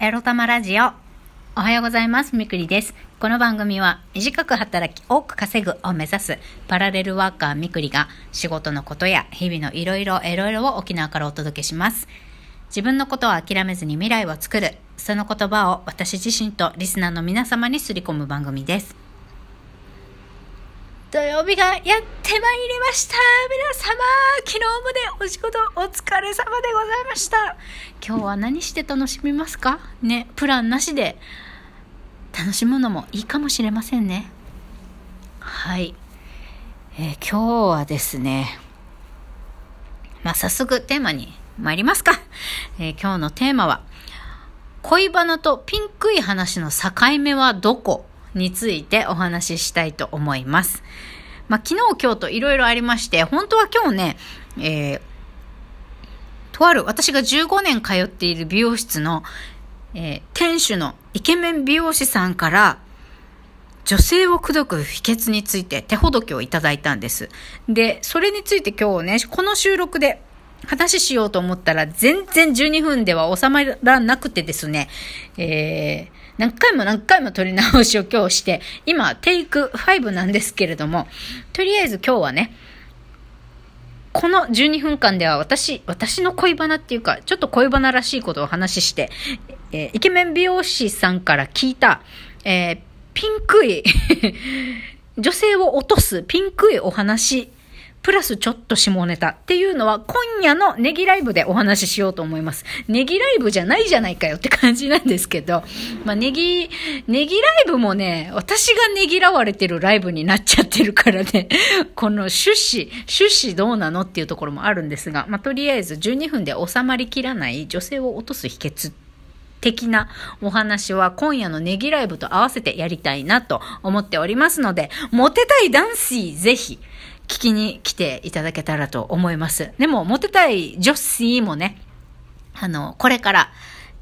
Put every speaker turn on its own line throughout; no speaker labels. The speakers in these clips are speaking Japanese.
エロ玉ラジオ。おはようございます。みくりです。この番組は短く働き多く稼ぐを目指すパラレルワーカーみくりが仕事のことや日々のいろいろいろいろを沖縄からお届けします。自分のことを諦めずに未来を作る。その言葉を私自身とリスナーの皆様にすり込む番組です。土曜日がやってまいりました皆様昨日までお仕事お疲れ様でございました今日は何して楽しみますか？ね、プランなしで楽しむのもいいかもしれませんね。はい。えー今日はですね、まあ、早速テーマに参りますか。えー今日のテーマは、恋バナとピンクい話の境目はどこ？についてお話ししたいと思います。まあ、昨日今日といろいろありまして、本当は今日ね、えーとある私が15年通っている美容室の、えー店主のイケメン美容師さんから、女性を口説く秘訣について手ほどきをいただいたんです。で、それについて今日ね、この収録で話しようと思ったら全然12分では収まらなくてですね、えー何回も何回も撮り直しを今日して、今テイク5なんですけれども、とりあえず今日はね、この12分間では私、私の恋バナっていうか、ちょっと恋バナらしいことをお話しして、えーイケメン美容師さんから聞いた、えーピンクい、女性を落とすピンクいお話、プラスちょっと下ネタっていうのは今夜のネギライブでお話ししようと思います。ネギライブじゃないじゃないかよって感じなんですけど、まあネギ、ネギライブもね、私がねぎらわれてるライブになっちゃってるからね、この趣旨、趣旨どうなのっていうところもあるんですが、まあとりあえず12分で収まりきらない女性を落とす秘訣的なお話は今夜のネギライブと合わせてやりたいなと思っておりますので、モテたい男子ぜひ聞きに来ていただけたらと思います。でも、モテたい女子もね、あの、これから、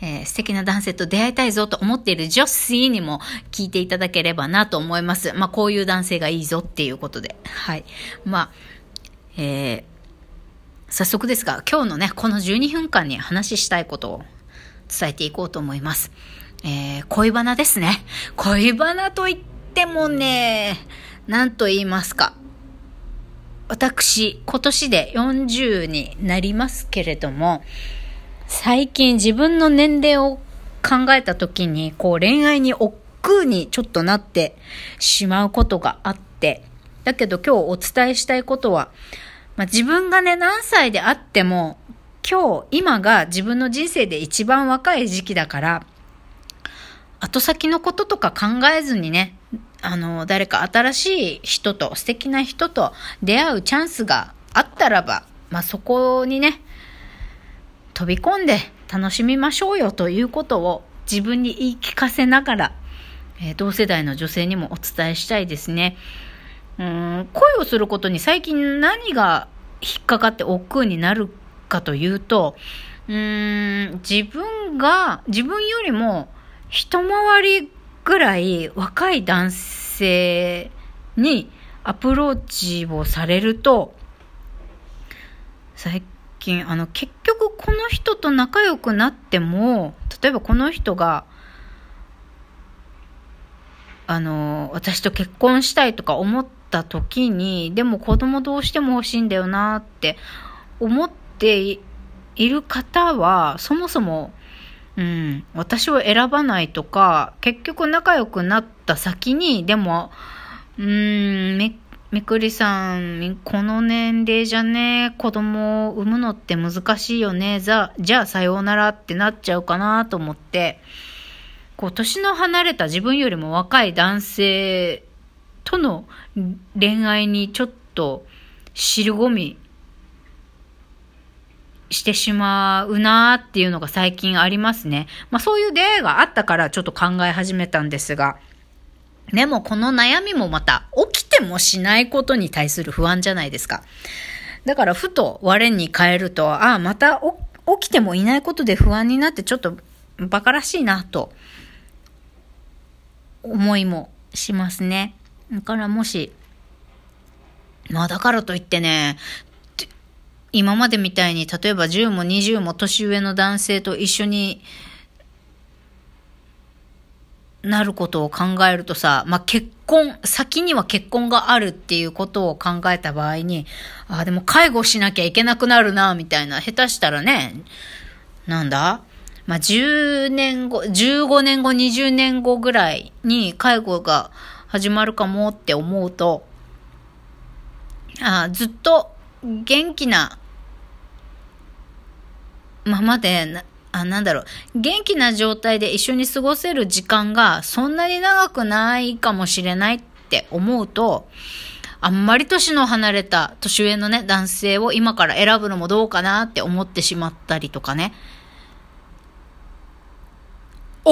えー素敵な男性と出会いたいぞと思っている女子にも聞いていただければなと思います。まあ、こういう男性がいいぞっていうことで。はい。まあ、えー早速ですが、今日のね、この12分間に話したいことを伝えていこうと思います。えー恋バナですね。恋バナといってもね、何と言いますか。私、今年で40になりますけれども、最近自分の年齢を考えた時に、こう恋愛に億劫にちょっとなってしまうことがあって、だけど今日お伝えしたいことは、まあ、自分がね、何歳であっても、今日、今が自分の人生で一番若い時期だから、後先のこととか考えずにね、あの、誰か新しい人と、素敵な人と出会うチャンスがあったらば、まあ、そこにね、飛び込んで楽しみましょうよということを自分に言い聞かせながら、えー同世代の女性にもお伝えしたいですね。うん、恋をすることに最近何が引っかかって億劫になるかというと、うん、自分が、自分よりも一回りぐらい若い男性にアプローチをされると、最近、あの、結局この人と仲良くなっても、例えばこの人が、あの、私と結婚したいとか思った時に、でも子供どうしても欲しいんだよなって思っている方は、そもそも、うん、私を選ばないとか、結局仲良くなった先に、でも、うーん、め、みくりさん、この年齢じゃね、子供を産むのって難しいよね。じゃあ、じゃあさようならってなっちゃうかなと思って、こう、年の離れた自分よりも若い男性との恋愛にちょっと尻込みしてしまうなーっていうのが最近ありますね。まあそういう出会いがあったからちょっと考え始めたんですが、でもこの悩みもまた起きてもしないことに対する不安じゃないですか。だからふと我に変えると、ああ、また起きてもいないことで不安になってちょっと馬鹿らしいなと思いもしますね。だからもし、まあだからといってね、今までみたいに例えば10も20も年上の男性と一緒になることを考えるとさ、まあ、結婚、先には結婚があるっていうことを考えた場合に、ああ、でも介護しなきゃいけなくなるな、みたいな、下手したらね、なんだ？まあ、10年後、15年後、20年後ぐらいに介護が始まるかもって思うと、あずっと元気なままでな、あ、なんだろう、元気な状態で一緒に過ごせる時間がそんなに長くないかもしれないって思うと、あんまり年の離れた年上のね、男性を今から選ぶのもどうかなって思ってしまったりとかね。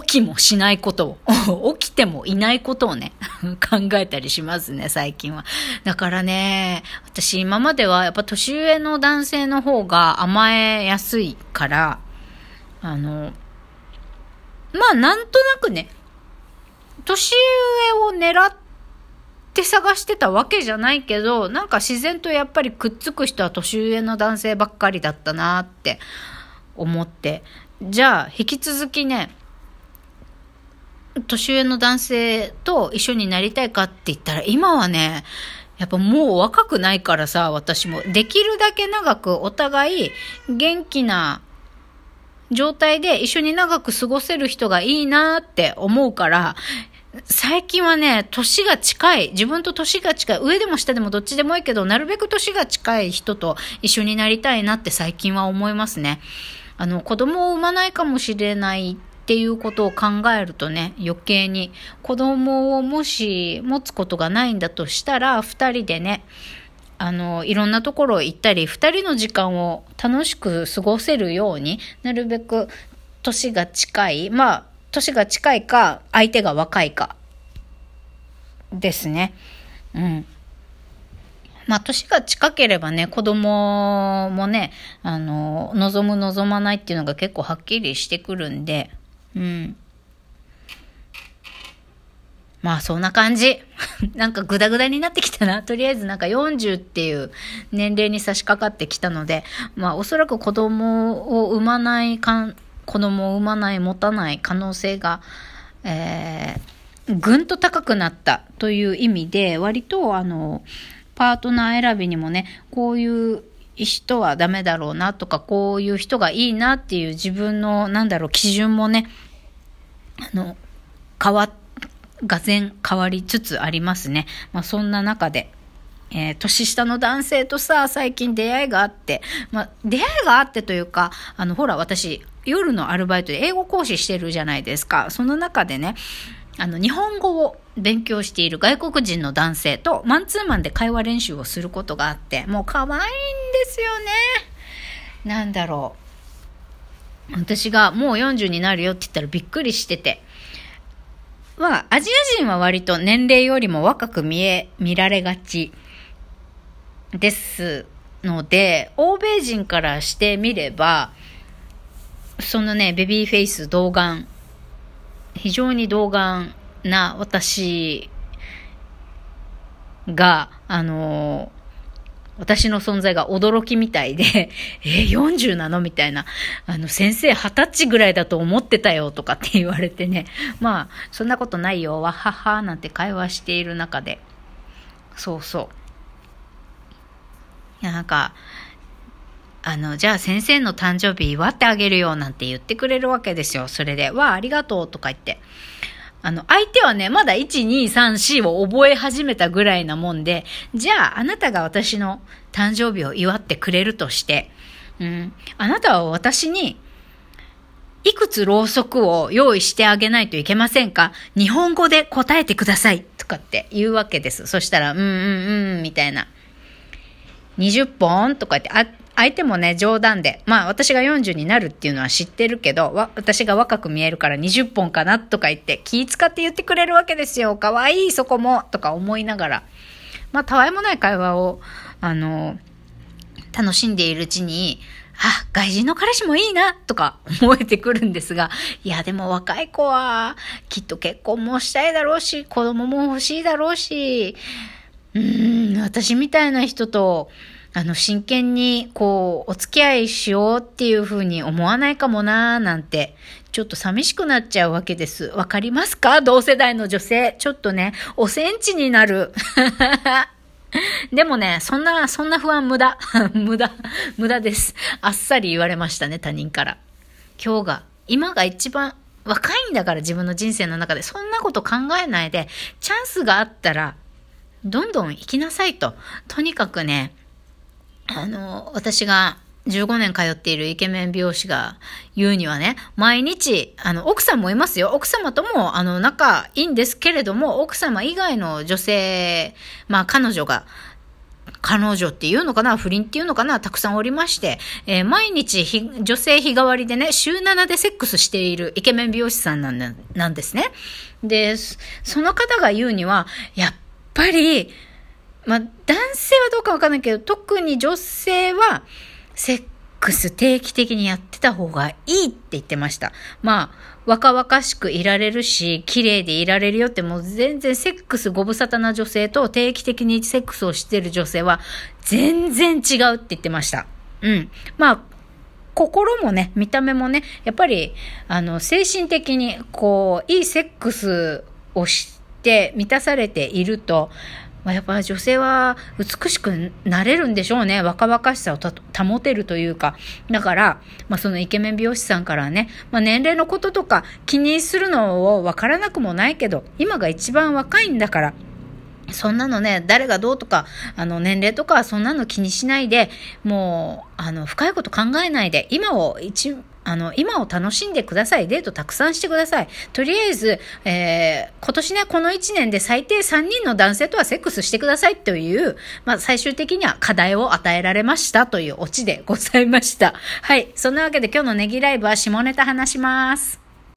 起きもしないことを、起きてもいないことをね、考えたりしますね、最近は。だからね、私今まではやっぱ年上の男性の方が甘えやすいから、あの、まあなんとなくね、年上を狙って探してたわけじゃないけど、なんか自然とやっぱりくっつく人は年上の男性ばっかりだったなって思って、じゃあ引き続きね、年上の男性と一緒になりたいかって言ったら、今はね、やっぱもう若くないからさ、私も。できるだけ長くお互い元気な状態で一緒に長く過ごせる人がいいなって思うから、最近はね、年が近い、自分と年が近い、上でも下でもどっちでもいいけど、なるべく年が近い人と一緒になりたいなって最近は思いますね。あの、子供を産まないかもしれないっていうことを考えるとね、余計に子供をもし持つことがないんだとしたら、二人でね、あの、いろんなところ行ったり、二人の時間を楽しく過ごせるようになるべく年が近い、まあ、年が近いか、相手が若いか、ですね。うん。まあ、年が近ければね、子供もね、あの、望む望まないっていうのが結構はっきりしてくるんで、うん。まあそんな感じ。なんかグダグダになってきたな。とりあえずなんか40っていう年齢に差し掛かってきたので、まあおそらく子供を産まないかん、子供を産まない、持たない可能性が、えー、ぐんと高くなったという意味で、割とあの、パートナー選びにもね、こういう人はダメだろうなとか、こういう人がいいなっていう自分の、なんだろう、基準もね、あの、変わ、がぜん変わりつつありますね。まあそんな中で、えー、年下の男性とさ、最近出会いがあって、まあ、出会いがあってというか、あの、ほら、私、夜のアルバイトで英語講師してるじゃないですか。その中でね、あの、日本語を勉強している外国人の男性とマンツーマンで会話練習をすることがあって、もう可愛いんですよね。なんだろう。私がもう40になるよって言ったらびっくりしてて。まあ、アジア人は割と年齢よりも若く見え、見られがちですので、欧米人からしてみれば、そのね、ベビーフェイス、童顔、非常に童顔な私が、あの私の存在が驚きみたいで、え、40なの？みたいな。あの、先生20歳ぐらいだと思ってたよとかって言われてね。まあ、そんなことないよ、わはは、なんて会話している中で。そうそう。いや、なんか、あの、じゃあ先生の誕生日祝ってあげるよなんて言ってくれるわけですよ。それで、わあ、ありがとうとか言って。あの、相手はね、まだ1、2、3、4を覚え始めたぐらいなもんで、じゃあ、あなたが私の誕生日を祝ってくれるとして、うん、あなたは私に、いくつろうそくを用意してあげないといけませんか？日本語で答えてくださいとかって言うわけです。そしたら、うんうんうん、みたいな。20本とかって、あ、相手もね、冗談で、まあ私が40になるっていうのは知ってるけど、私が若く見えるから20本かなとか言って気使って言ってくれるわけですよ。かわいいそこもとか思いながら。まあたわいもない会話を、あの、楽しんでいるうちに、あ、外人の彼氏もいいな、とか思えてくるんですが、いや、でも若い子は、きっと結婚もしたいだろうし、子供も欲しいだろうし、うーん、私みたいな人と、あの、真剣に、こう、お付き合いしようっていうふうに思わないかもなーなんて、ちょっと寂しくなっちゃうわけです。わかりますか？同世代の女性。ちょっとね、おセンチになる。でもね、そんな、そんな不安無駄。無駄。無駄です。あっさり言われましたね、他人から。今日が、今が一番若いんだから自分の人生の中で、そんなこと考えないで、チャンスがあったら、どんどん行きなさいと。とにかくね、あの、私が15年通っているイケメン美容師が言うにはね、毎日、あの、奥さんもいますよ。奥様とも、あの、仲いいんですけれども、奥様以外の女性、まあ、彼女が、彼女っていうのかな不倫っていうのかなたくさんおりまして、えー、毎日女性日替わりでね、週7でセックスしているイケメン美容師さんなんなんですね。で、その方が言うには、やっぱり、まあ、男性はどうかわかんないけど、特に女性は、セックス定期的にやってた方がいいって言ってました。まあ、若々しくいられるし、綺麗でいられるよってもう全然セックスご無沙汰な女性と定期的にセックスをしてる女性は全然違うって言ってました。うん。まあ、心もね、見た目もね、やっぱり、あの、精神的に、こう、いいセックスをして満たされていると、まあ、やっぱ女性は美しくなれるんでしょうね。若々しさを保てるというか。だから、まあ、そのイケメン美容師さんからね、まあ、年齢のこととか気にするのを分からなくもないけど、今が一番若いんだから、そんなのね、誰がどうとか、あの、年齢とかそんなの気にしないで、もう、あの、深いこと考えないで、今を一、あの、今を楽しんでください。デートたくさんしてください。とりあえず、えー、今年ね、この1年で最低3人の男性とはセックスしてくださいという、まあ、最終的には課題を与えられましたというオチでございました。はい。そんなわけで今日のネギライブは下ネタ話します。